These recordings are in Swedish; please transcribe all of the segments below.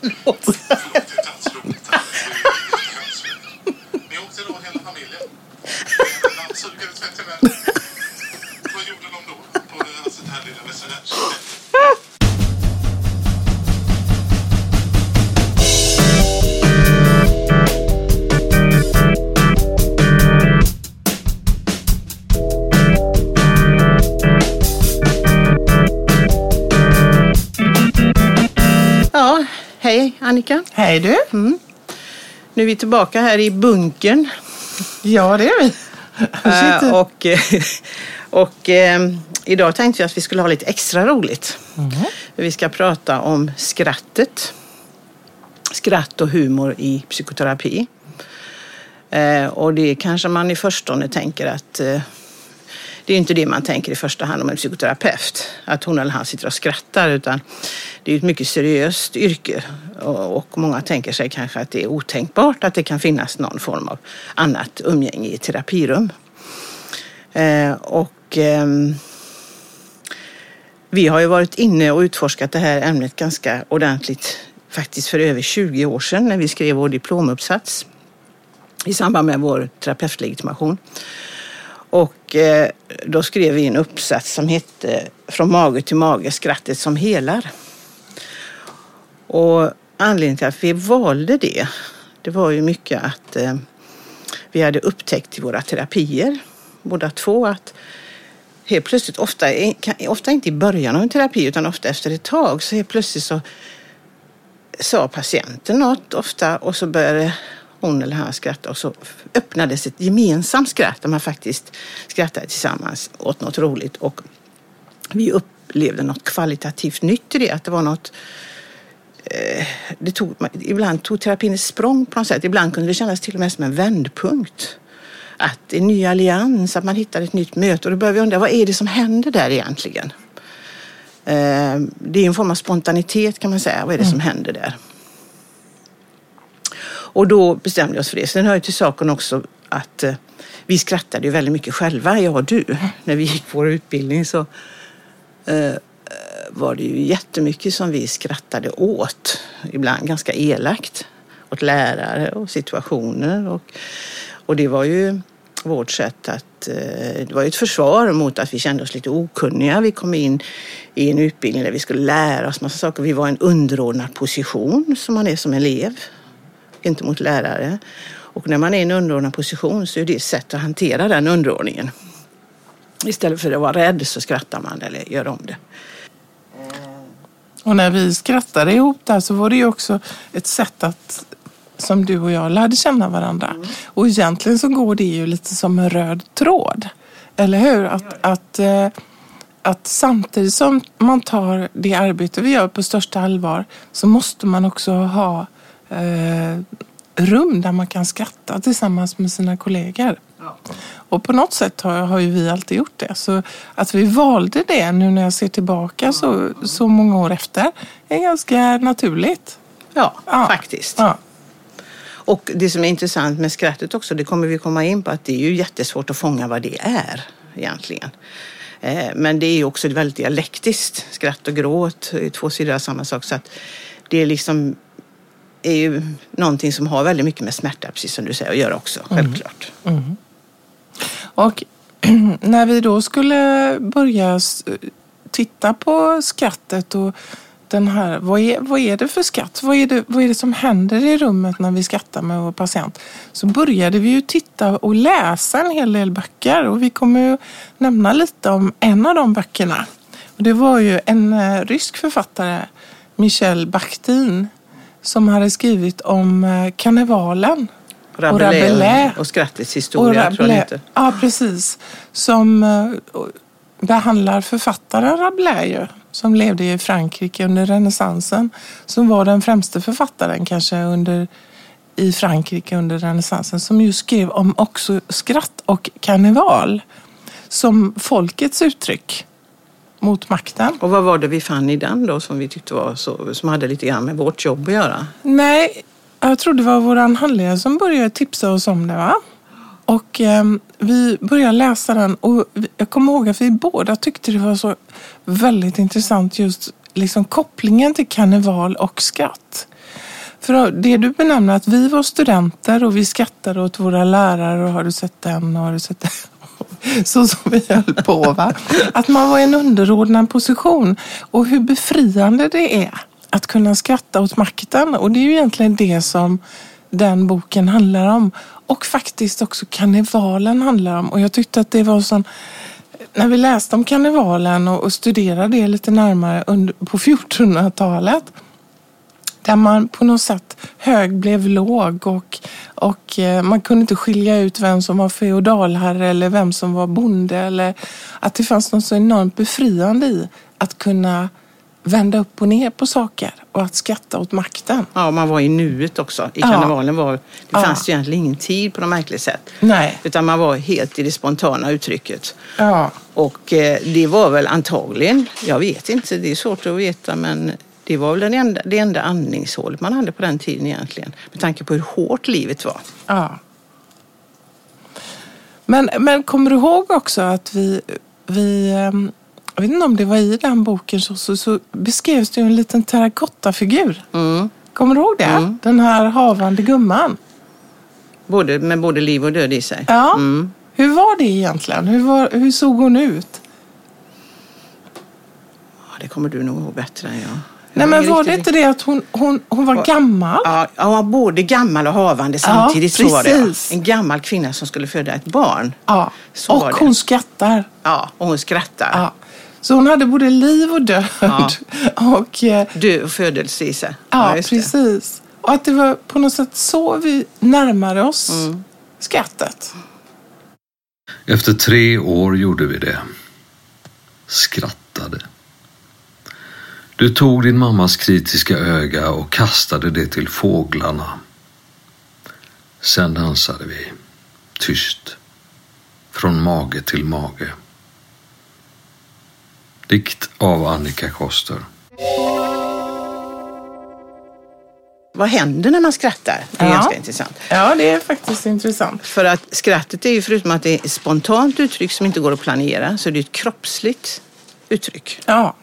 Förlåt. Inte alls Annika. Hej du. Nu är vi tillbaka här i bunkern. Ja, det är vi. Sitter- och och eh, idag tänkte vi att vi skulle ha lite extra roligt. Vi ska prata om skrattet. Skratt och humor i psykoterapi. Eh, och det kanske man i förstone tänker att eh, det är inte det man tänker i första hand om en psykoterapeut. Att hon eller han sitter och skrattar. Utan det är ett mycket seriöst yrke. Och, många tänker sig kanske att det är otänkbart att det kan finnas någon form av annat umgänge i ett terapirum. Eh, och ehm, vi har ju varit inne och utforskat det här ämnet ganska ordentligt faktiskt för över 20 år sedan när vi skrev vår diplomuppsats i samband med vår terapeutlegitimation. Och eh, då skrev vi en uppsats som hette Från mage till mage, skrattet som helar. Och anledningen till att vi valde det, det var ju mycket att eh, vi hade upptäckt i våra terapier, båda två, att helt plötsligt, ofta, ofta inte i början av en terapi utan ofta efter ett tag, så helt plötsligt så sa patienten något ofta och så började hon eller han skratta och så öppnades ett gemensamt skratt där man faktiskt skrattade tillsammans åt något roligt och vi upplevde något kvalitativt nytt i det, att det var något eh, det tog, ibland tog terapin ett språng på något sätt. Ibland kunde det kännas till och med som en vändpunkt. Att en ny allians, att man hittade ett nytt möte. Och då började vi undra, vad är det som händer där egentligen? Eh, Det är en form av spontanitet kan man säga. Vad är det som händer där? Och då bestämde vi oss för det. Sen hör ju till saken också att eh, vi skrattade ju väldigt mycket själva, jag och du. När vi gick vår utbildning så eh, var det ju jättemycket som vi skrattade åt. Ibland ganska elakt. Åt lärare och situationer. Och, och det var ju vårt sätt att... eh, Det var ju ett försvar mot att vi kände oss lite okunniga. Vi kom in i en utbildning där vi skulle lära oss massa saker. Vi var i en underordnad position som man är som elev gentemot lärare. Och när man är i en underordnad position så är det ett sätt att hantera den underordningen. Istället för att vara rädd så skrattar man eller gör om det. Och när vi skrattade ihop där så var det ju också ett sätt att som du och jag lärde känna varandra. Och egentligen så går det ju lite som en röd tråd. Eller hur? Att, att, eh, att samtidigt som man tar det arbete vi gör på största allvar så måste man också ha eh, rum där man kan skratta tillsammans med sina kollegor. Och på något sätt har, har ju vi alltid gjort det. Så att vi valde det nu när jag ser tillbaka så, så många år efter är ganska naturligt. Ja, Ja. faktiskt. Ja. Och det som är intressant med skrattet också, det kommer vi komma in på, att det är ju jättesvårt att fånga vad det är egentligen. Eh, Men det är ju också väldigt dialektiskt. Skratt och gråt är två sidor av samma sak. Så att det är liksom är ju någonting som har väldigt mycket med smärta, precis som du säger, att göra också, självklart. Och när vi då skulle börja titta på skrattet och den här, vad är, vad är det för skratt? Vad är, det, vad är det som händer i rummet när vi skrattar med vår patient? Så började vi ju titta och läsa en hel del böcker och vi kommer ju nämna lite om en av de böckerna. Och det var ju en eh, rysk författare, Michel Bakhtin, som hade skrivit om eh, karnevalen. Och Rabelais Rabelais. och skrattets historia, tror jag Rabelais- heter. Ja, precis. Som eh, behandlar författaren Rabelais ju, som levde i Frankrike under renässansen. Som var den främste författaren kanske under, i Frankrike under renässansen. Som just skrev om också skratt och karneval som folkets uttryck mot makten. Och vad var det vi fann i den då som vi tyckte var så, som hade lite grann med vårt jobb att göra? Nej, jag tror det var vår handledare som började tipsa oss om det. Va? Och eh, vi började läsa den och jag kommer ihåg att vi båda tyckte det var så väldigt intressant just liksom kopplingen till karneval och skratt. För det du benämner att vi var studenter och vi skrattade åt våra lärare och har du sett den och har du sett den? Så som vi höll på. Va? Att man var i en underordnad position och hur befriande det är att kunna skratta åt makten. Och det är ju egentligen det som den boken handlar om. Och faktiskt också karnevalen handlar om. Och jag tyckte att det var sån när vi läste om karnevalen och, och studerade det lite närmare under, på 1400-talet där man på något sätt hög blev låg och, och eh, man kunde inte skilja ut vem som var feodalherre eller vem som var bonde. Eller att det fanns något så enormt befriande i att kunna vända upp och ner på saker och att skratta åt makten. Ja, man var i nuet också. I karnevalen var det Ja. fanns ju egentligen ingen tid på något märkligt sätt. Nej. Utan man var helt i det spontana uttrycket. Ja. Och eh, det var väl antagligen, jag vet inte, det är svårt att veta, men det var väl den enda, det enda andningshålet man hade på den tiden egentligen. Med tanke på hur hårt livet var. Ja. Men, men kommer du ihåg också att vi, vi ehm, jag vet inte om det var i den boken, så, så, så beskrevs det ju en liten terrakottafigur. Mm. Kommer du ihåg det? Mm. Den här havande gumman. Både, med både liv och död i sig. Ja. Mm. Hur var det egentligen? Hur, var, hur såg hon ut? Ja, det kommer du nog ihåg bättre än jag. Nej, men var det inte det att hon, hon, hon var gammal? Ja, ja, var både gammal och havande samtidigt. så var det. precis. En gammal kvinna som skulle föda ett barn. Ja. Så Och det. hon skrattar. Ja, och hon skrattar. Ja. Så hon hade både liv och död. Ja. Och, eh, Död och födelse i sig. ja, det. precis. Och att det var på något sätt så vi närmade oss Mm. skrattet. Efter tre år gjorde vi det. Skrattade. Du tog din mammas kritiska öga och kastade det till fåglarna. Sen dansade vi, tyst, från mage till mage. Dikt av Annika Koster. Vad händer när man skrattar? Det är Ja. ganska intressant. Ja, det är faktiskt intressant. För att skrattet är ju förutom att det är ett spontant uttryck som inte går att planera så är det ett kroppsligt uttryck. Ja.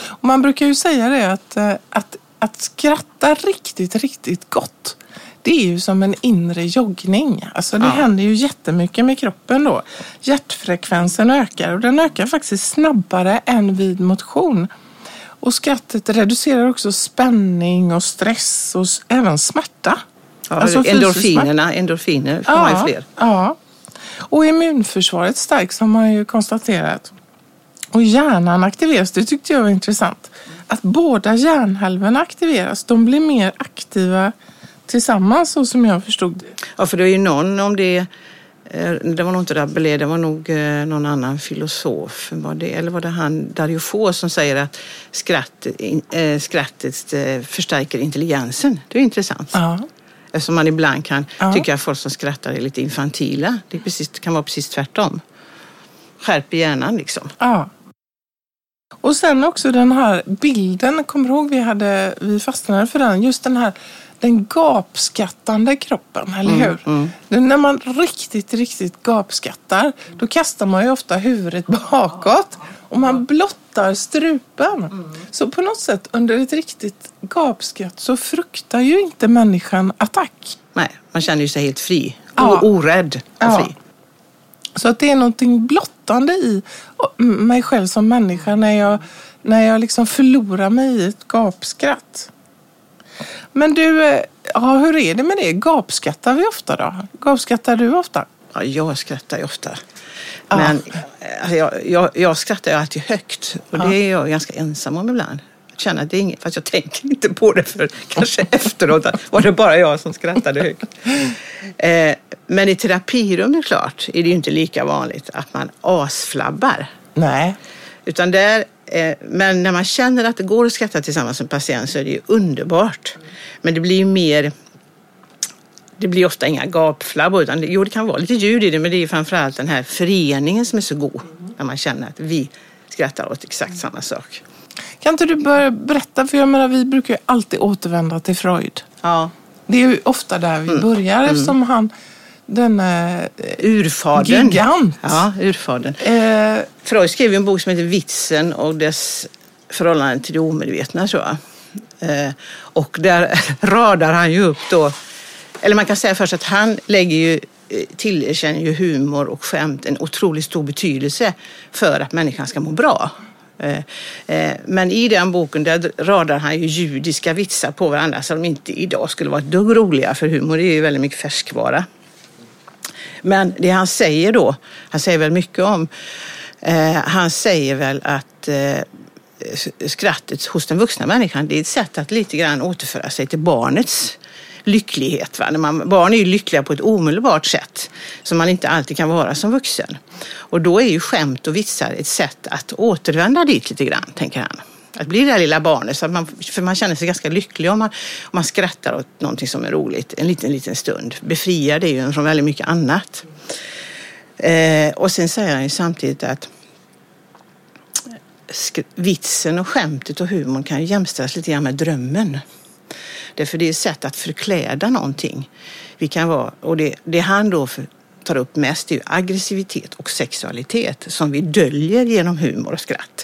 Och man brukar ju säga det att, eh, att, att skratta riktigt, riktigt gott. Det är ju som en inre joggning. Alltså det Ja. händer ju jättemycket med kroppen då. Hjärtfrekvensen ökar och den ökar faktiskt snabbare än vid motion. Och skrattet reducerar också spänning och stress och även smärta. Ja, Alltså endorfinerna, endorfiner får man ju fler. Ja. Och immunförsvaret stärks har man ju konstaterat. Och hjärnan aktiveras, det tyckte jag var intressant. Att båda hjärnhalvorna aktiveras, de blir mer aktiva tillsammans så som jag förstod det. Ja, för det är ju någon om det eh, det var nog inte Rabelais, det var nog eh, någon annan filosof. Var det, eller var det han, Dario Fo, som säger att skratt, eh, skrattet förstärker intelligensen. Det är intressant. Ja. Eftersom man ibland kan Ja. tycka att folk som skrattar är lite infantila. Det, är precis, det kan vara precis tvärtom. Skärper hjärnan liksom. ja. Och sen också den här bilden, kommer du ihåg vi, hade, vi fastnade för den, just den här den gapskattande kroppen, eller hur? Det- När man riktigt, riktigt gapskattar, då kastar man ju ofta huvudet bakåt och man blottar strupen. Så på något sätt under ett riktigt gapskratt så fruktar ju inte människan attack. Nej, man känner ju sig helt fri. Ja. Orädd och Ja. fri. Så att det är någonting blottande i mig själv som människa när jag, när jag liksom förlorar mig i ett gapskratt. Men du, eh, ja, hur är det med det? Gapskattar vi ofta då? Gapskattar du ofta? Ja, jag skrattar ju ofta. Ja. Men eh, jag, jag, jag skrattar ju alltid högt. Och det är jag ganska ensam om ibland. Jag känner att det är inget, fast jag tänker inte på det för kanske efteråt var det bara jag som skrattade högt. Eh, men i terapirum är det klart, är det ju inte lika vanligt att man asflabbar. Nej. Utan där, eh, men när man känner att det går att skratta tillsammans med en patient så är det ju underbart. Men det blir ju mer det blir ofta inga gapflabbor, utan jo det kan vara lite ljud i det, men det är framförallt den här föreningen som är så god. När man känner att vi skrattar åt exakt samma sak. Kan inte du börja berätta? För jag menar, vi brukar ju alltid återvända till Freud. Ja, Det är ju ofta där vi börjar eftersom han, den eh, urfadern. gigant. Ja, urfadern. Eh, Freud skrev en bok som heter Vitsen och dess förhållande till det omedvetna tror jag. Eh, och där radar han ju upp då, eller man kan säga först att han lägger ju eh, tillerkänner ju humor och skämt en otroligt stor betydelse för att människan ska må bra. Eh, Men i den boken där radar han ju judiska vitsar på varandra som inte idag skulle vara ett dugg roliga för humor är ju väldigt mycket färskvara. Men det han säger då, han säger väl mycket om, eh, han säger väl att eh, skrattet hos den vuxna människan, det är ett sätt att lite grann återföra sig till barnets lycklighet. Va? När man, barn är ju lyckliga på ett omedelbart sätt som man inte alltid kan vara som vuxen. Och då är ju skämt och vitsar ett sätt att återvända dit lite grann, tänker han. Att bli det där lilla barnet, så att man, för man känner sig ganska lycklig om man, om man skrattar åt någonting som är roligt en liten, liten stund. Befriar det ju från väldigt mycket annat. Eh, och sen säger han ju samtidigt att vitsen och skämtet och humorn kan ju jämställas lite grann med drömmen. Därför det är ett sätt att förkläda någonting. Vi kan vara, och det, det han då för, tar upp mest är ju aggressivitet och sexualitet som vi döljer genom humor och skratt.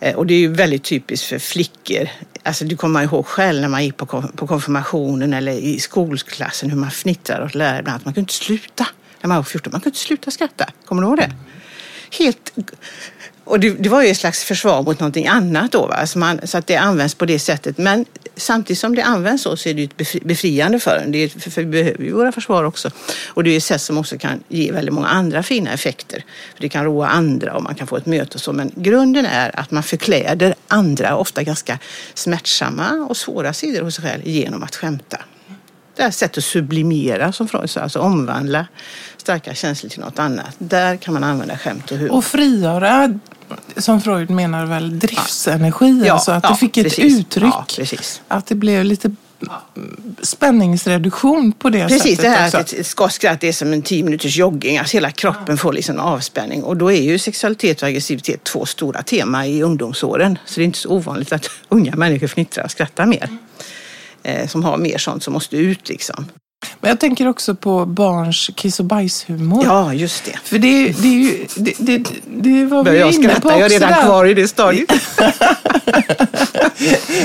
Eh, och det är ju väldigt typiskt för flickor. Alltså du kommer ihåg själv när man gick på på konfirmationen eller i skolklassen hur man fnittrar åt lärare ibland att man kunde inte sluta. När man var 14, man kunde inte sluta skratta. Kommer du ihåg det? Helt... Och det, det var ju ett slags försvar mot någonting annat då. Va? Så, man, så att det används på det sättet. Men samtidigt som det används så, så är det ju ett befri, befriande för en. Det är, för, för vi behöver ju våra försvar också. Och det är ett sätt som också kan ge väldigt många andra fina effekter. För det kan roa andra och man kan få ett möte och så. Men grunden är att man förkläder andra, ofta ganska smärtsamma och svåra sidor hos sig själv genom att skämta. Det här sättet att sublimera, som Freud sa, alltså omvandla starka känslor till något annat. Där kan man använda skämt och humor. Och frigöra, som Freud menar väl, driftsenergi. Ja, alltså att ja, det fick ett precis. uttryck. Ja, precis. Att det blev lite spänningsreduktion på det Precis, sättet det här också. att ett skottskratt är som en tio minuters jogging. Alltså hela kroppen får liksom avspänning. Och då är ju sexualitet och aggressivitet två stora tema i ungdomsåren. Så det är inte så ovanligt att unga människor fnittrar och skrattar mer. Eh, som har mer sånt som måste ut liksom. Men jag tänker också på barns kiss och bajshumor. Ja, just det. För det, det är ju, det, det, det var vi jag inne på skratta? Jag är också redan där. kvar i det stadiet.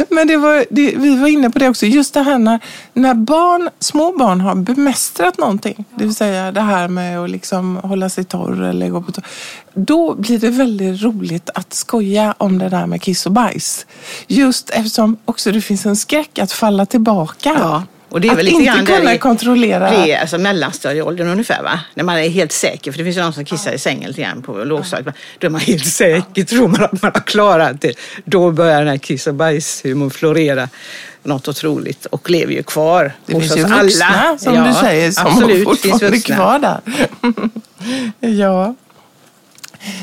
Men det var, det, vi var inne på det också, just det här när, när barn, små barn har bemästrat någonting, det vill säga det här med att liksom hålla sig torr eller gå på torr. Då blir det väldigt roligt att skoja om det där med kiss och bajs. Just eftersom också det finns en skräck att falla tillbaka. Ja, och det är att väl lite inte kunna i- kontrollera. Det är alltså mellanstadieåldern ungefär va? När man är helt säker. För det finns ju någon som kissar i sängen lite grann på lågstadiet. Då är man helt säker, tror man att man har klarat det. Då börjar den här kiss och bajshumorn florera. Något otroligt och lever ju kvar Det hos finns ju oss vuxna, alla. som Ja, du säger, som absolut, finns fortfarande är vuxna. kvar där. ja.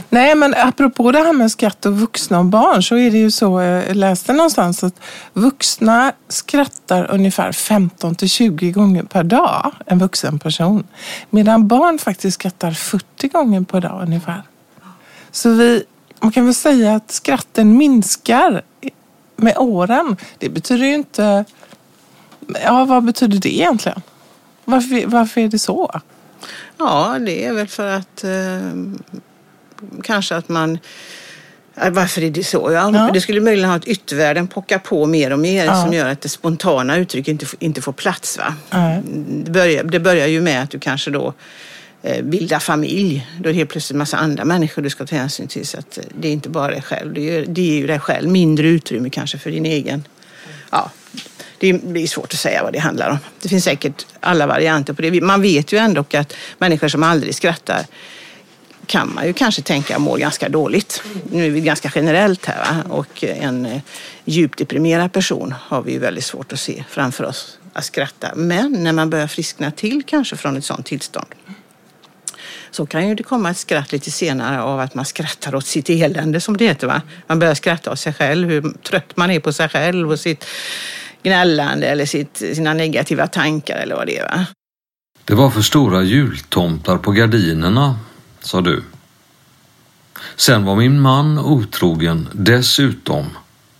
Nej, men apropå det här med skratt och vuxna och barn så är det ju så, eh, jag läste någonstans att vuxna skrattar ungefär 15 till 20 gånger per dag, en vuxen person. Medan barn faktiskt skrattar 40 gånger per dag ungefär. Så vi, man kan väl säga att skratten minskar med åren. Det betyder ju inte... Ja, vad betyder det egentligen? Varför, varför är det så? Ja, det är väl för att eh, kanske att man Ja, Varför är det så? Ja, Ja. Det skulle möjligen ha att yttervärlden pockar på mer och mer Ja. som gör att det spontana uttrycket inte, inte får plats. Va? Det, börjar, det börjar ju med att du kanske då eh, bildar familj. Då är det helt plötsligt en massa andra människor du ska ta hänsyn till. Så att eh, det är inte bara dig själv. Det är, det är ju dig själv. Mindre utrymme kanske för din egen... Ja, det är svårt att säga vad det handlar om. Det finns säkert alla varianter på det. Man vet ju ändå att människor som aldrig skrattar kan man ju kanske tänka mår ganska dåligt. Nu är vi ganska generellt här va? och en eh, djupt deprimerad person har vi ju väldigt svårt att se framför oss att skratta. Men när man börjar friskna till kanske från ett sådant tillstånd så kan ju det komma ett skratt lite senare av att man skrattar åt sitt elände som det heter. Va? Man börjar skratta åt sig själv, hur trött man är på sig själv och sitt gnällande eller sitt, sina negativa tankar eller vad det är. Va? Det var för stora jultomtar på gardinerna, sa du. Sen var min man otrogen dessutom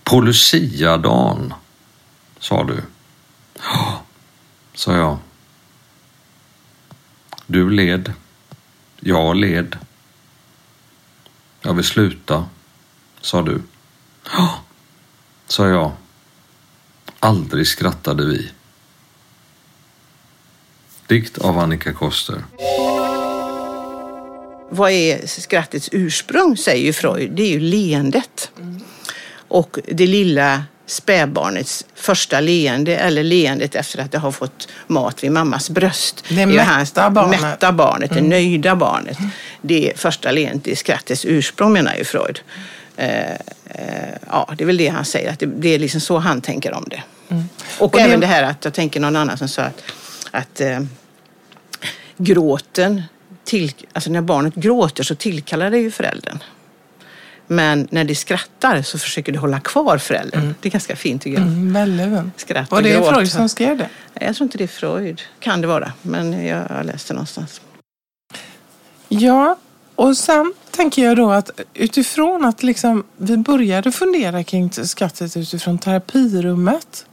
på Luciadagen, sa du. Ja, sa jag. Du led. Jag led. Jag vill sluta, sa du. Ja, sa jag. Aldrig skrattade vi. Dikt av Annika Koster. Vad är skrattets ursprung, säger ju Freud. Det är ju leendet. Och det lilla spädbarnets första leende eller leendet efter att det har fått mat vid mammas bröst. Det ju mätta barnet. Mätta barnet, det nöjda barnet. Det första leendet är skrattets ursprung menar ju Freud. Eh, eh, ja, det är väl det han säger, att det, det är liksom så han tänker om det. Och, Och det- även det här att jag tänker någon annan som sa att, att eh, gråten, till, alltså när barnet gråter så tillkallar det ju föräldern. Men när det skrattar så försöker det hålla kvar föräldern. Det är ganska fint tycker jag. Mm, väldigt. Skratt Var och det gråt. Freud som skrev det? Jag tror inte det är Freud. Kan det vara, men jag har läst det någonstans. Ja, och sen tänker jag då att utifrån att liksom vi började fundera kring skrattet utifrån terapirummet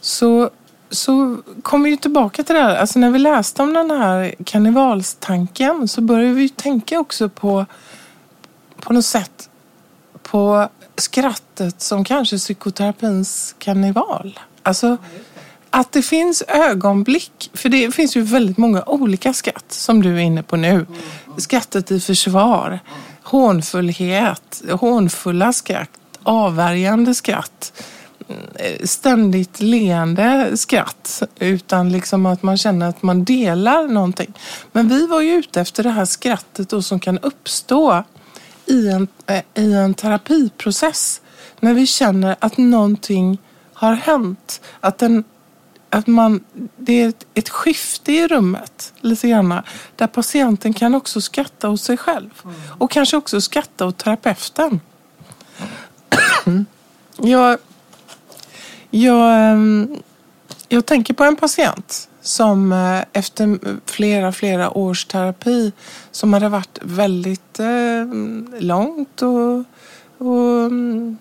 så, så kom vi tillbaka till det här. Alltså när vi läste om den här karnevalstanken så började vi tänka också på på något sätt på skrattet som kanske psykoterapins karneval. Alltså att det finns ögonblick, för det finns ju väldigt många olika skratt som du är inne på nu. Skrattet i försvar, hånfullhet, hånfulla skratt, avvärjande skratt, eh, ständigt leende skratt utan liksom att man känner att man delar någonting. Men vi var ju ute efter det här skrattet då som kan uppstå i en, eh, i en terapiprocess när vi känner att någonting har hänt. Att, den, att man, det är ett, ett skifte i rummet lite grann där patienten kan också skratta hos sig själv och kanske också skratta åt terapeuten. jag, jag, ehm, jag tänker på en patient som eh, efter flera, flera års terapi som hade varit väldigt eh, långt och, och mm,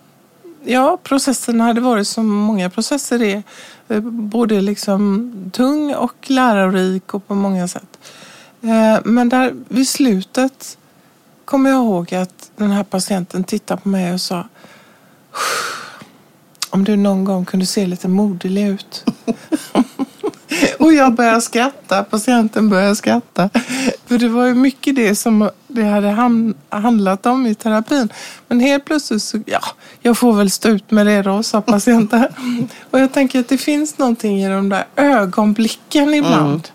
ja, processen hade varit som många processer är. Eh, både liksom tung och lärorik och på många sätt. Men där vid slutet kommer jag ihåg att den här patienten tittade på mig och sa om du någon gång kunde se lite moderlig ut. Och jag började skratta, patienten började skratta. För det var ju mycket det som det hade handlat om i terapin. Men helt plötsligt så, ja, jag får väl stå ut med det då, sa patienten. Och jag tänker att det finns någonting i de där ögonblicken ibland.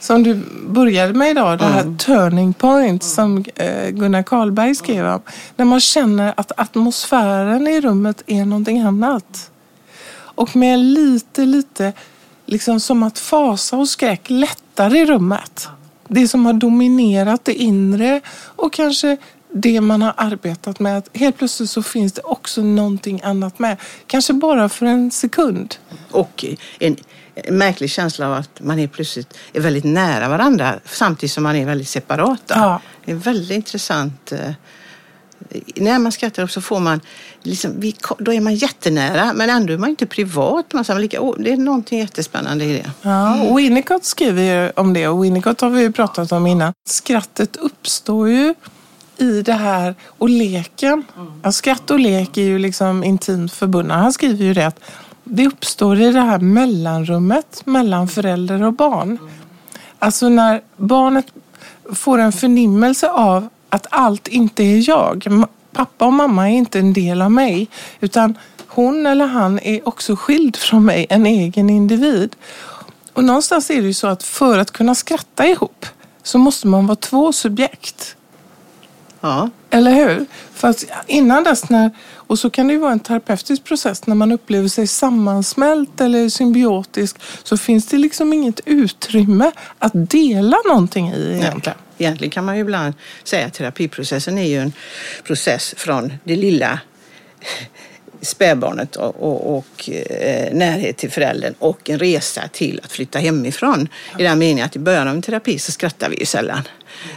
Som du började med idag, det här turning point som eh, Gunnar Karlberg skrev om. När man känner att atmosfären i rummet är någonting annat. Och med lite, lite, liksom som att fasa och skräck lättar i rummet. Det som har dominerat det inre och kanske det man har arbetat med. Att helt plötsligt så finns det också någonting annat med. Kanske bara för en sekund. Och en, en märklig känsla av att man är plötsligt är väldigt nära varandra samtidigt som man är väldigt separata. Ja. Det är väldigt intressant. eh, När man skrattar så får man, liksom, då är man jättenära men ändå är man inte privat. Man, man lika, det är någonting jättespännande i det. Ja, och Winnicott skriver ju om det och Winnicott har vi ju pratat om innan. Skrattet uppstår ju i det här och leken. Ja, skratt och lek är ju liksom intimt förbundna. Han skriver ju det att det uppstår i det här mellanrummet mellan förälder och barn. Alltså när barnet får en förnimmelse av att allt inte är jag. Pappa och mamma är inte en del av mig utan hon eller han är också skild från mig, en egen individ. Och någonstans är det ju så att för att kunna skratta ihop så måste man vara två subjekt. Ja, Eller hur? För att innan dess, när, och så kan det ju vara en terapeutisk process, när man upplever sig sammansmält eller symbiotisk så finns det liksom inget utrymme att dela någonting i egentligen. Egentligen kan man ju ibland säga att terapiprocessen är ju en process från det lilla spädbarnet och, och, och eh, närhet till föräldern och en resa till att flytta hemifrån. I den meningen att i början av en terapi så skrattar vi ju sällan.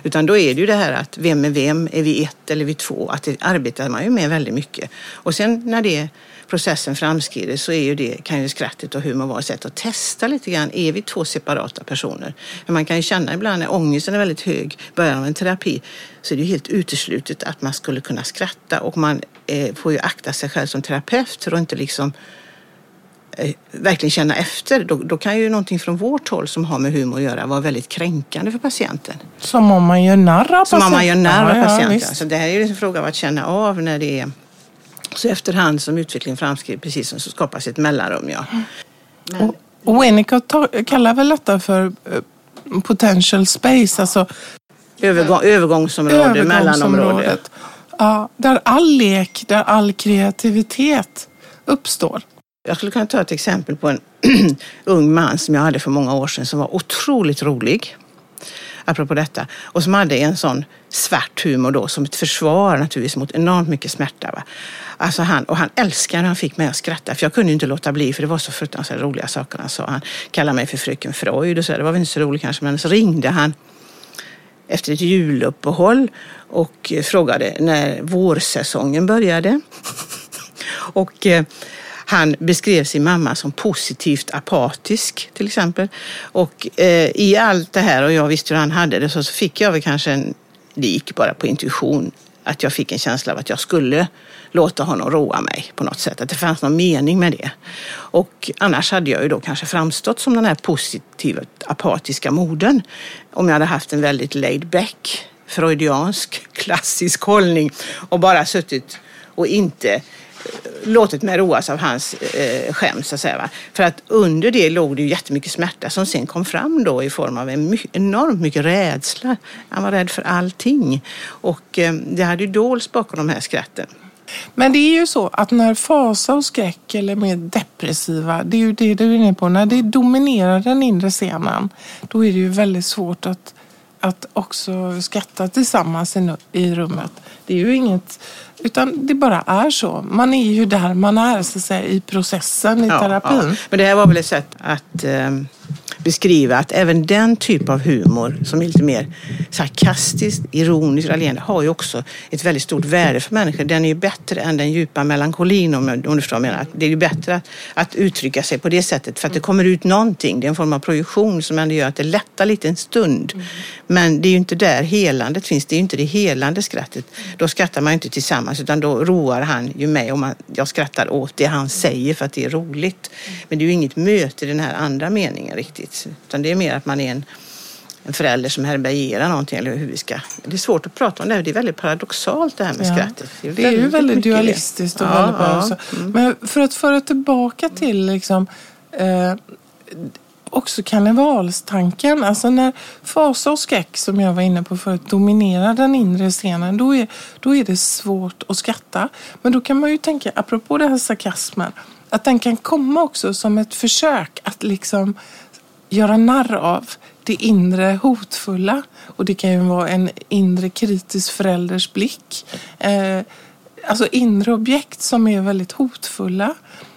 Utan då är det ju det här att vem är vem? Är vi ett eller är vi två? Att det arbetar man ju med väldigt mycket. Och sen när det processen framskrider så är ju det, kan ju skrattet och humor vara ett sätt att testa lite grann. Är vi två separata personer? För man kan ju känna ibland när ångesten är väldigt hög i början av en terapi så är det ju helt uteslutet att man skulle kunna skratta och man eh, får ju akta sig själv som terapeut för att inte liksom verkligen känna efter. Då, då kan ju någonting från vårt håll som har med humor att göra vara väldigt kränkande för patienten. Som om man gör narr av Som om patienten. man gör narr av Ja, ja, patienten. visst. så det här är ju en fråga av att känna av när det är så efterhand som utvecklingen framskrider, precis som så skapas ett mellanrum. Ja. Och, och Winnicott kallar väl detta för eh, potential space, alltså Övergång, övergångsområde, övergångsområdet. Ja, där all lek, där all kreativitet uppstår. Jag skulle kunna ta ett exempel på en ung man som jag hade för många år sedan som var otroligt rolig. Apropå detta. Och som hade en sån svart humor då som ett försvar naturligtvis mot enormt mycket smärta. Va? Alltså han, och han älskade när han fick mig att skratta för jag kunde inte låta bli för det var så fruktansvärt roliga saker han sa. Han kallade mig för fröken Freud och så. Det var väl inte så roligt kanske men så ringde han efter ett juluppehåll och frågade när vårsäsongen började. Och eh, han beskrev sin mamma som positivt apatisk till exempel. Och eh, i allt det här, och jag visste hur han hade det, så, så fick jag väl kanske en, det gick bara på intuition, att jag fick en känsla av att jag skulle låta honom roa mig på något sätt. Att det fanns någon mening med det. Och annars hade jag ju då kanske framstått som den här positivt apatiska modern. Om jag hade haft en väldigt laid back, freudiansk, klassisk hållning och bara suttit och inte låtit mig roas av hans eh, skämt så att säga. Va? För att under det låg det ju jättemycket smärta som sen kom fram då i form av en my- enormt mycket rädsla. Han var rädd för allting. Och eh, det hade ju dolts bakom de här skratten. Men det är ju så att när fasa och skräck eller mer depressiva, det är ju det du är inne på, när det dominerar den inre scenen, då är det ju väldigt svårt att, att också skratta tillsammans i, i rummet. Det är ju inget, utan det bara är så. Man är ju där man är så att säga, i processen i terapin. Men det här var väl ett sätt att eh, beskriva att även den typ av humor som är lite mer sarkastiskt, ironiskt, raljerande har ju också ett väldigt stort värde för människor. Den är ju bättre än den djupa melankolin om, om du förstår vad jag menar. Det är ju bättre att, att uttrycka sig på det sättet för att det kommer ut någonting. Det är en form av projektion som ändå gör att det lättar lite en stund. Men det är ju inte där helandet finns. Det är ju inte det helande skrattet. Då skrattar man ju inte tillsammans utan då roar han ju mig och man, jag skrattar åt det han säger för att det är roligt. Men det är ju inget möte i den här andra meningen riktigt. Utan det är mer att man är en, en förälder som härbärgerar någonting eller hur vi ska. Det är svårt att prata om det här. Det är väldigt paradoxalt det här med Ja. skrattet. Det är ju väldigt mycket det. dualistiskt och Ja, väldigt ja. också. Men för att föra tillbaka till liksom, eh, också karnevalstanken. Alltså när fasa och skräck som jag var inne på förut dominerar den inre scenen då är, då är det svårt att skratta. Men då kan man ju tänka, apropå den här sarkasmen, att den kan komma också som ett försök att liksom göra narr av det inre hotfulla. Och det kan ju vara en inre kritisk förälders blick. Eh, alltså inre objekt som är väldigt hotfulla.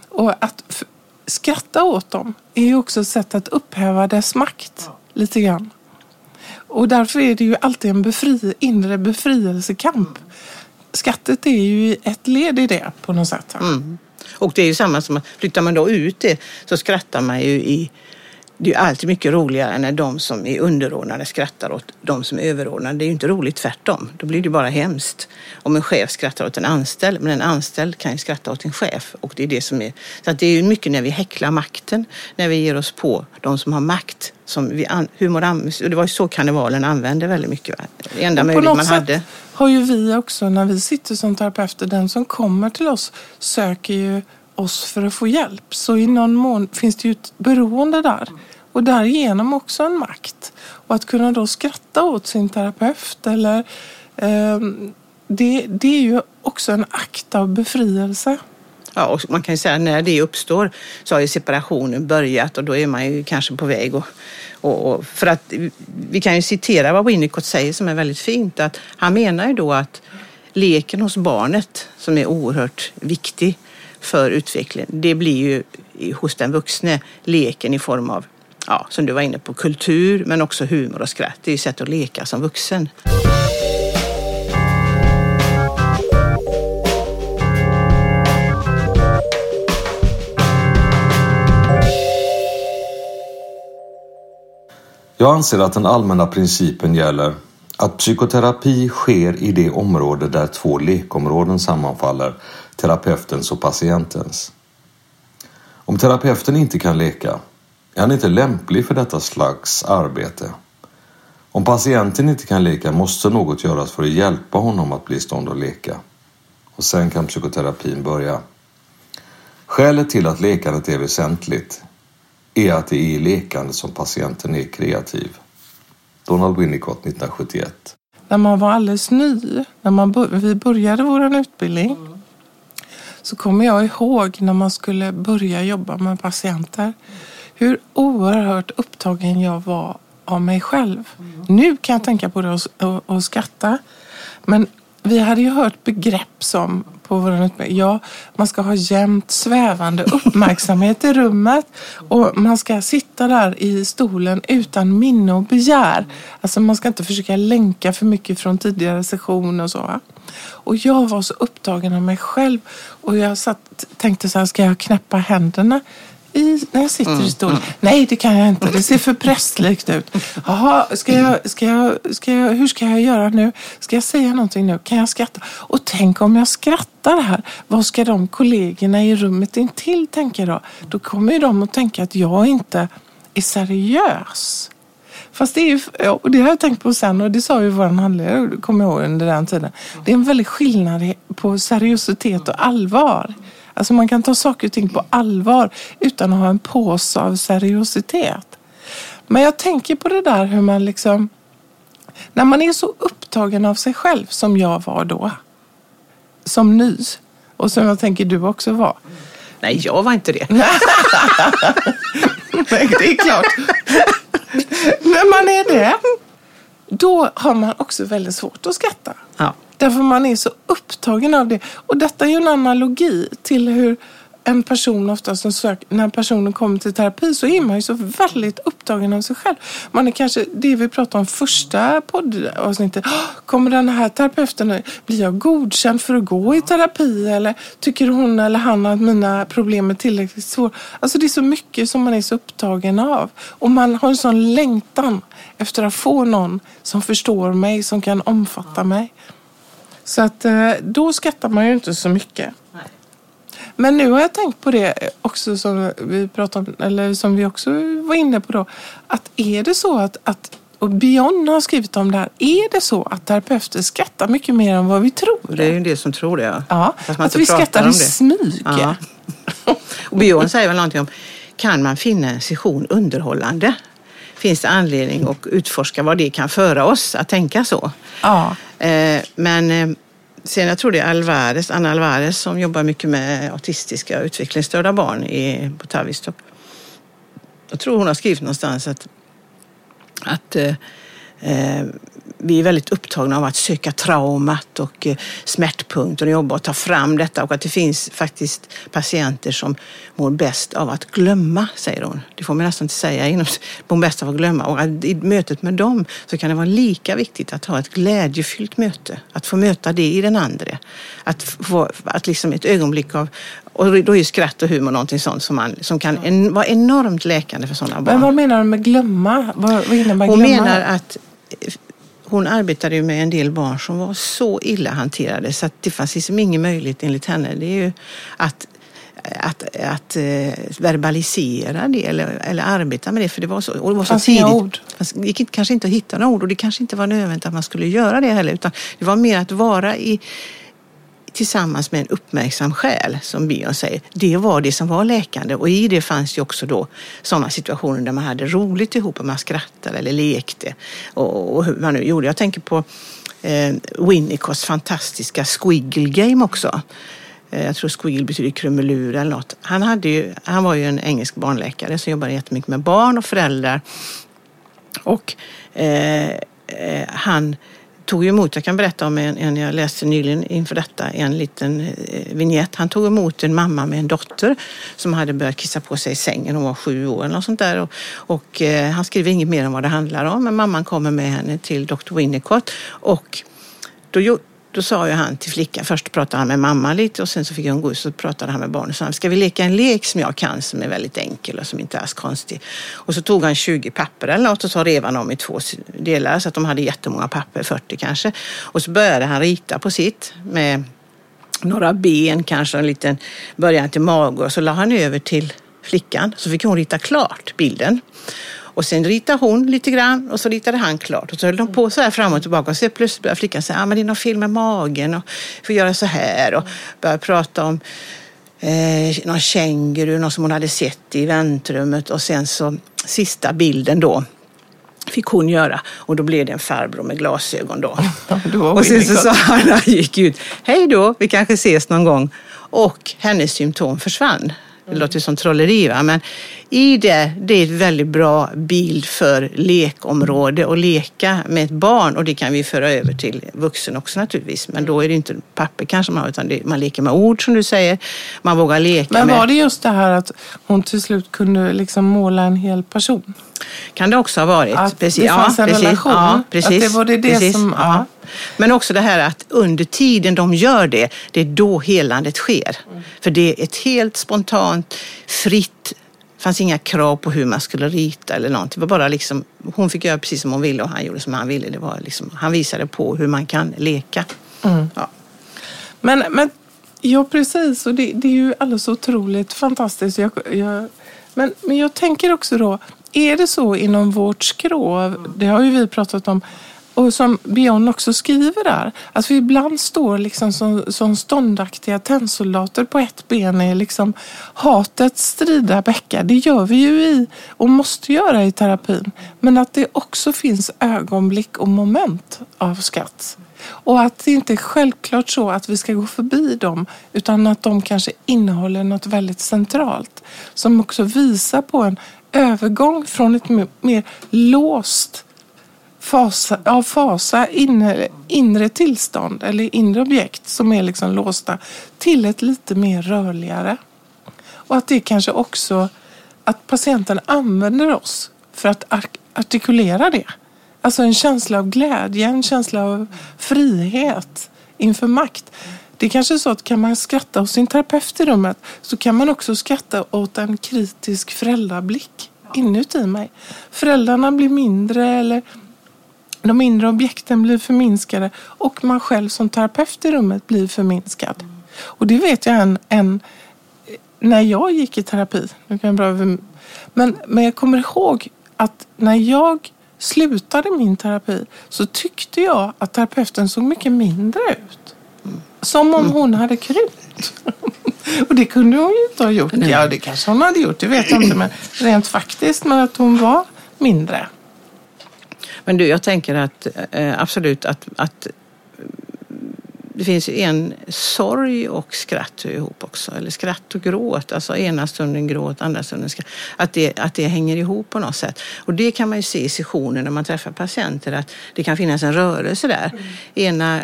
Och att skratta åt dem är ju också ett sätt att upphäva dess makt lite grann. Och därför är det ju alltid en befri, inre befrielsekamp. Skrattet är ju ett led i det på något sätt. Mm. Och det är ju samma som att flyttar man då ut det så skrattar man ju i det är alltid mycket roligare när de som är underordnade skrattar åt de som är överordnade. Det är ju inte roligt tvärtom. Då blir det bara hemskt. Om en chef skrattar åt en anställd, men en anställd kan ju skratta åt en chef. Och det är det som är... Så att det är ju mycket när vi häcklar makten, när vi ger oss på de som har makt. Som vi an, humor det var ju så karnevalen använde väldigt mycket. Va? Det enda något man hade. har ju vi också, när vi sitter som terapeuter, den som kommer till oss söker ju oss för att få hjälp. Så i någon mån finns det ju ett beroende där. Och därigenom också en makt. Och att kunna då skratta åt sin terapeut eller eh, det, det är ju också en akt av befrielse. Ja, och man kan ju säga att när det uppstår så har ju separationen börjat och då är man ju kanske på väg. Och, och, och för att vi kan ju citera vad Winnicott säger som är väldigt fint. Att han menar ju då att leken hos barnet som är oerhört viktig för utvecklingen, det blir ju hos den vuxne leken i form av, ja, som du var inne på, kultur men också humor och skratt. Det är ju sätt att leka som vuxen. Jag anser att den allmänna principen gäller att psykoterapi sker i det område där två lekområden sammanfaller, terapeutens och patientens. Om terapeuten inte kan leka är han inte lämplig för detta slags arbete. Om patienten inte kan leka måste något göras för att hjälpa honom att bli i stånd att leka. Och sen kan psykoterapin börja. Skälet till att lekandet är väsentligt är att det är i lekandet som patienten är kreativ. Donald Winnicott 1971. När man var alldeles ny, när man, vi började vår utbildning, så kommer jag ihåg när man skulle börja jobba med patienter hur oerhört upptagen jag var av mig själv. Nu kan jag tänka på det och, och, och skratta. Men vi hade ju hört begrepp som på vår utbildning. Ja, man ska ha jämnt svävande uppmärksamhet i rummet och man ska sitta där i stolen utan minne och begär. Alltså man ska inte försöka länka för mycket från tidigare sessioner och så. Och jag var så upptagen av mig själv och jag satt, tänkte så här, ska jag knäppa händerna? I, när jag sitter i stolen. Mm. Nej, det kan jag inte. Det ser för prästlikt ut. Jaha, ska jag, ska jag, ska jag, hur ska jag göra nu? Ska jag säga någonting nu? Kan jag skratta? Och tänk om jag skrattar här. Vad ska de kollegorna i rummet intill tänka då? Då kommer ju de att tänka att jag inte är seriös. Fast det är ju, och det har jag tänkt på sen och det sa ju vår handledare, kommer jag ihåg under den tiden. Det är en väldig skillnad på seriositet och allvar. Alltså man kan ta saker och ting på allvar utan att ha en påse av seriositet. Men jag tänker på det där hur man liksom, när man är så upptagen av sig själv som jag var då, som ny och som jag tänker du också var. Nej, jag var inte det. Nej, det är klart. När man är det, då har man också väldigt svårt att skratta. Ja. Därför man är så upptagen av det. Och detta är ju en analogi till hur en person ofta som söker, när personen kommer till terapi så är man ju så väldigt upptagen av sig själv. Man är kanske, det vi pratade om första poddavsnittet, kommer den här terapeuten, blir jag godkänd för att gå i terapi eller tycker hon eller han att mina problem är tillräckligt svåra? Alltså det är så mycket som man är så upptagen av och man har en sån längtan efter att få någon som förstår mig, som kan omfatta mig. Så att eh, då skrattar man ju inte så mycket. Men nu har jag tänkt på det också som vi pratade om, eller som vi också var inne på då. Att är det så att, att och Björn har skrivit om det här. Är det så att terapeuter skrattar mycket mer än vad vi tror? Det är ju det som tror det. Ja, att vi skrattar i smyg. Ja. och Björn säger väl någonting om, kan man finna en session underhållande? Finns det anledning att utforska vad det kan föra oss att tänka så? Ja. Eh, men eh, sen jag tror det är Alvarez, Anna Alvarez som jobbar mycket med autistiska och utvecklingsstörda barn i, på Tavistock. Jag tror hon har skrivit någonstans att, att eh, vi är väldigt upptagna av att söka traumat och eh, smärtpunkter och jobba och ta fram detta och att det finns faktiskt patienter som mår bäst av att glömma, säger hon. Det får man nästan inte säga, mår bäst av att glömma. Och att i mötet med dem så kan det vara lika viktigt att ha ett glädjefyllt möte, att få möta det i den andra. Att få att liksom ett ögonblick av, och då är skratt och humor någonting sånt som, man, som kan en, vara enormt läkande för sådana barn. Men vad menar du med glömma? Vad, vad innebär Hon glömma? menar att hon arbetade ju med en del barn som var så illa hanterade så att det fanns liksom ingen möjlighet enligt henne. Det är ju att att, att uh, verbalisera det eller, eller arbeta med det för det var så, och det var så fanns tidigt. ord. Det gick kanske inte att hitta några ord och det kanske inte var nödvändigt att man skulle göra det heller utan det var mer att vara i tillsammans med en uppmärksam själ, som Bion säger. Det var det som var läkande och i det fanns ju också då sådana situationer där man hade roligt ihop och man skrattade eller lekte och, och hur man nu gjorde. Jag tänker på eh, Winnicotts fantastiska Squiggle Game också. Eh, jag tror squiggle betyder krumelur eller något. Han, hade ju, han var ju en engelsk barnläkare som jobbade jättemycket med barn och föräldrar. Och eh, eh, han tog emot, jag kan berätta om en, en jag läste nyligen inför detta, en liten eh, vignett. Han tog emot en mamma med en dotter som hade börjat kissa på sig i sängen. Hon var sju år eller något sånt där. Och, och eh, han skriver inget mer om vad det handlar om. Men mamman kommer med henne till Dr. Winnicott och då, då sa ju han till flickan, först pratade han med mamma lite och sen så fick hon gå ut och så pratade han med barnet. Så han, ska vi leka en lek som jag kan som är väldigt enkel och som inte är så konstig. Och så tog han 20 papper eller något och så rev han om i två delar så att de hade jättemånga papper, 40 kanske. Och så började han rita på sitt med några ben, kanske en liten början till mage och så la han över till flickan så fick hon rita klart bilden. Och sen ritade hon lite grann och så ritade han klart. Och så höll de på så här fram och tillbaka. Och så plötsligt började flickan säga, ah, men det är något fel med magen och får göra så här. Och började prata om eh, någon känguru, någon som hon hade sett i väntrummet. Och sen så sista bilden då fick hon göra och då blev det en farbror med glasögon då. och sen så sa han han gick ut, hej då, vi kanske ses någon gång. Och hennes symptom försvann. Det låter som trolleri va? men i det, det är en väldigt bra bild för lekområde och leka med ett barn och det kan vi föra över till vuxen också naturligtvis. Men då är det inte papper kanske man har utan det, man leker med ord som du säger. Man vågar leka Men med... var det just det här att hon till slut kunde liksom måla en hel person? Kan det också ha varit. Att precis. det fanns en precis. relation? Ja, precis. Att det var det, det precis. som... Ja. Men också det här att under tiden de gör det, det är då helandet sker. Mm. För det är ett helt spontant, fritt, det fanns inga krav på hur man skulle rita eller någonting. Det var bara liksom, hon fick göra precis som hon ville och han gjorde som han ville. Det var liksom, han visade på hur man kan leka. Mm. Ja. Men, men ja, precis. Och det, det är ju alldeles otroligt fantastiskt. Jag, jag, men, men jag tänker också då, är det så inom vårt skrov, det har ju vi pratat om, och som Björn också skriver där, att vi ibland står liksom som, som ståndaktiga tennsoldater på ett ben i liksom hatets strida bäckar. Det gör vi ju i och måste göra i terapin. Men att det också finns ögonblick och moment av skratt. Och att det inte är självklart så att vi ska gå förbi dem utan att de kanske innehåller något väldigt centralt som också visar på en övergång från ett mer låst fasa, av fasa inre, inre tillstånd eller inre objekt som är liksom låsta till ett lite mer rörligare. Och att det kanske också att patienten använder oss för att artikulera det. Alltså en känsla av glädje, en känsla av frihet inför makt. Det är kanske är så att kan man skratta hos sin terapeut i rummet så kan man också skratta åt en kritisk föräldrablick inuti mig. Föräldrarna blir mindre eller de inre objekten blir förminskade och man själv som terapeut i rummet blir förminskad. Och det vet jag en, en när jag gick i terapi. Nu kan jag bra, men, men jag kommer ihåg att när jag slutade min terapi så tyckte jag att terapeuten såg mycket mindre ut. Som om hon hade krympt. Och det kunde hon ju inte ha gjort. Ja, det kanske hon hade gjort, det vet jag inte. Men rent faktiskt, men att hon var mindre. Men du, jag tänker att eh, absolut att, att det finns en sorg och skratt ihop också. Eller skratt och gråt. Alltså ena stunden gråt, andra stunden skratt. Att det, att det hänger ihop på något sätt. Och det kan man ju se i sessioner när man träffar patienter. Att det kan finnas en rörelse där. Mm. Ena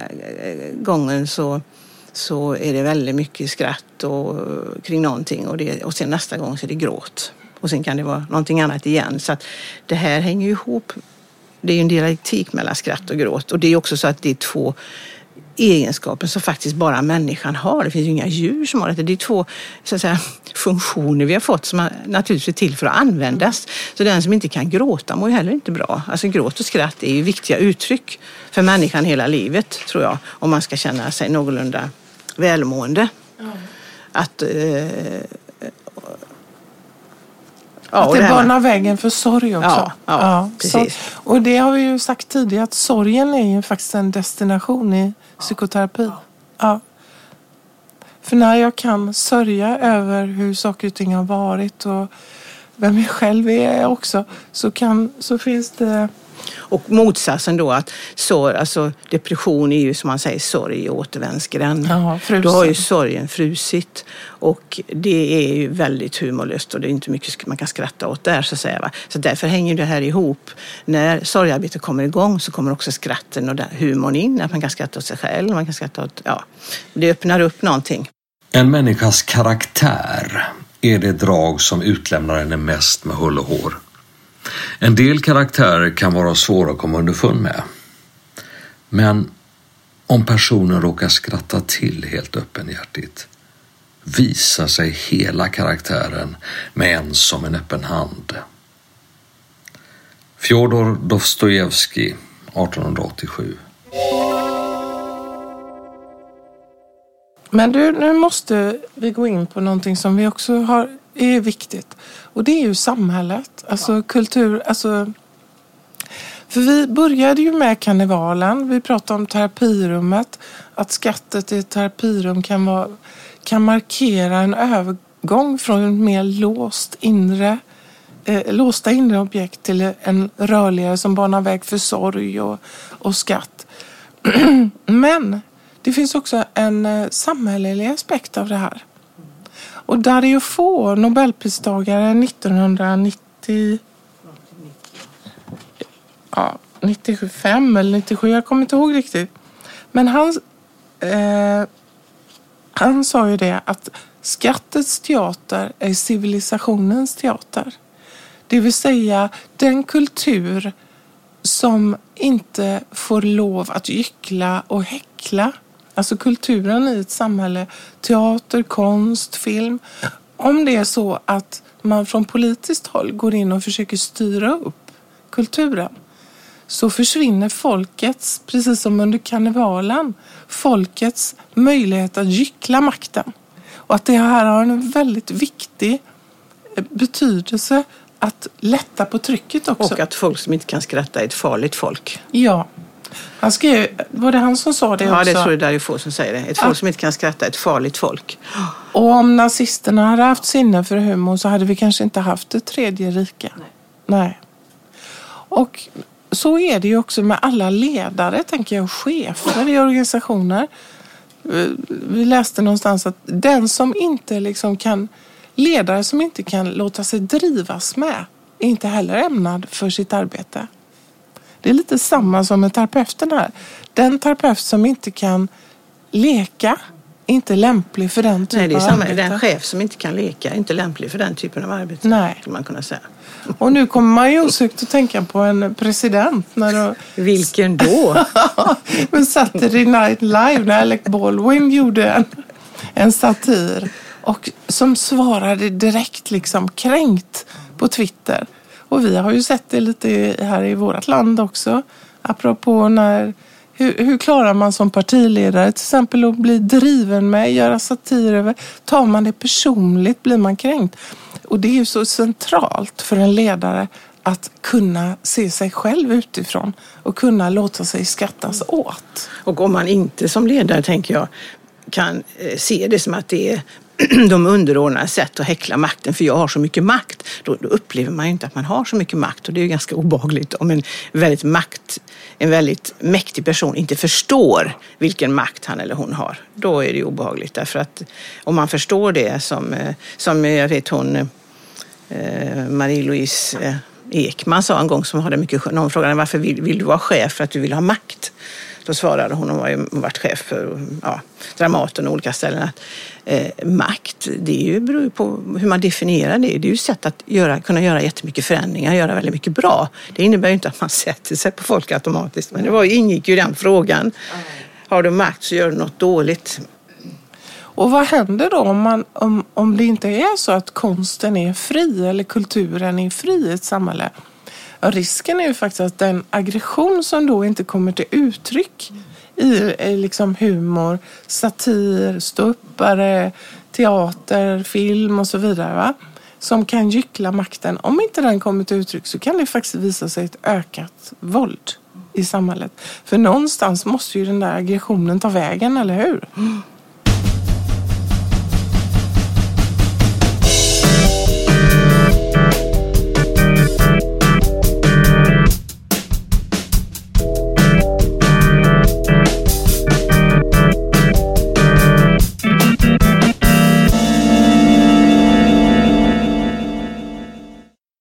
gången så så är det väldigt mycket skratt och, kring någonting och, det, och sen nästa gång så är det gråt. Och sen kan det vara någonting annat igen. Så att det här hänger ihop. Det är en dialektik mellan skratt och gråt och det är också så att det är två egenskaper som faktiskt bara människan har. Det finns ju inga djur som har det. Det är två så att säga, funktioner vi har fått som naturligtvis är till för att användas. Så den som inte kan gråta mår ju heller inte bra. Alltså gråt och skratt är ju viktiga uttryck för människan hela livet tror jag. Om man ska känna sig någorlunda välmående. Mm. Att, eh, Ja, att det, det banar vägen för sorg också. Ja, ja, ja precis. och det har vi ju sagt tidigare att sorgen är ju faktiskt en destination i psykoterapi. Ja. För när jag kan sörja över hur saker och ting har varit och vem jag själv är också så, kan, så finns det och motsatsen då att sorg, alltså depression är ju som man säger sorg i återvändsgränd. då har ju sorgen frusit och det är ju väldigt humorlöst och det är inte mycket man kan skratta åt där så att säga. Va? Så därför hänger det här ihop. När sorgarbetet kommer igång så kommer också skratten och humorn in. Att man kan skratta åt sig själv, man kan skratta åt, ja, det öppnar upp någonting. En människas karaktär är det drag som utlämnar henne mest med hull och hår. En del karaktärer kan vara svåra att komma underfund med. Men Om personen råkar skratta till helt öppenhjärtigt visar sig hela karaktären med en som en öppen hand. Fjodor Dostojevskij 1887 Men du, nu måste vi gå in på någonting som vi också har, är viktigt. Och det är ju samhället. Alltså kultur, alltså... För vi började ju med karnevalen. Vi pratade om terapirummet. Att skattet i ett terapirum kan, vara, kan markera en övergång från en mer låst inre eh, låsta inre objekt till en rörligare som banar väg för sorg och, och skatt. Men det finns också en eh, samhällelig aspekt av det här. Och Dario Fo, Nobelpristagare 1990 ja, 95 eller 97, jag kommer inte ihåg riktigt. Men han, eh, han sa ju det att skattets teater är civilisationens teater. Det vill säga den kultur som inte får lov att gyckla och häckla. Alltså kulturen i ett samhälle, teater, konst, film. Om det är så att man från politiskt håll går in och försöker styra upp kulturen så försvinner folkets, precis som under karnevalen, folkets möjlighet att gyckla makten. Och att det här har en väldigt viktig betydelse att lätta på trycket också. Och att folk som inte kan skratta är ett farligt folk. Ja. Han skrev, var det han som sa det ja, också? det tror jag det är få som säger det. Ett folk som inte kan skratta ett farligt folk. Och om nazisterna hade haft sinne för humor så hade vi kanske inte haft det tredje rika. Nej. Nej. Och så är det ju också med alla ledare, tänker jag, chefer i organisationer. Vi läste någonstans att den som inte liksom kan, ledare som inte kan låta sig drivas med, är inte heller ämnad för sitt arbete. Det är lite samma som med terapeuten här. Den terapeut som inte kan leka inte lämplig för den typen Nej, det är av samma. arbete. Den chef som inte kan leka är inte lämplig för den typen av arbete. Nej. Skulle man kunna säga. Och nu kommer man ju osökt att tänka på en president när de Vilken då? Men Saturday Night Live när Alec Baldwin gjorde en, en satir och som svarade direkt liksom kränkt på Twitter. Och vi har ju sett det lite här i vårt land också. Apropå när, hur, hur klarar man som partiledare till exempel att bli driven med, göra satir över. Tar man det personligt blir man kränkt. Och det är ju så centralt för en ledare att kunna se sig själv utifrån och kunna låta sig skrattas åt. Och om man inte som ledare, tänker jag, kan eh, se det som att det är de underordnades sätt att häckla makten, för jag har så mycket makt, då, då upplever man ju inte att man har så mycket makt. Och det är ju ganska obehagligt om en väldigt, makt, en väldigt mäktig person inte förstår vilken makt han eller hon har. Då är det ju obehagligt, därför att om man förstår det som, eh, som jag vet hon eh, Marie-Louise eh, Ekman sa en gång, som hade mycket, någon frågade varför vill, vill du vara chef för att du vill ha makt? Då svarade hon, hon har ju varit chef för ja, Dramaten och olika ställen, att eh, makt, det är ju, beror ju på hur man definierar det. Det är ju ett sätt att göra, kunna göra jättemycket förändringar, göra väldigt mycket bra. Det innebär ju inte att man sätter sig på folk automatiskt, men det var, ingick ju i den frågan. Har du makt så gör du något dåligt. Och vad händer då om, man, om, om det inte är så att konsten är fri eller kulturen är fri i ett samhälle? Ja, risken är ju faktiskt att den aggression som då inte kommer till uttryck i, eh, liksom humor, satir, ståuppare, teater, film och så vidare. Va? Som kan gyckla makten. Om inte den kommer till uttryck så kan det faktiskt visa sig ett ökat våld i samhället. För någonstans måste ju den där aggressionen ta vägen, eller hur? Mm.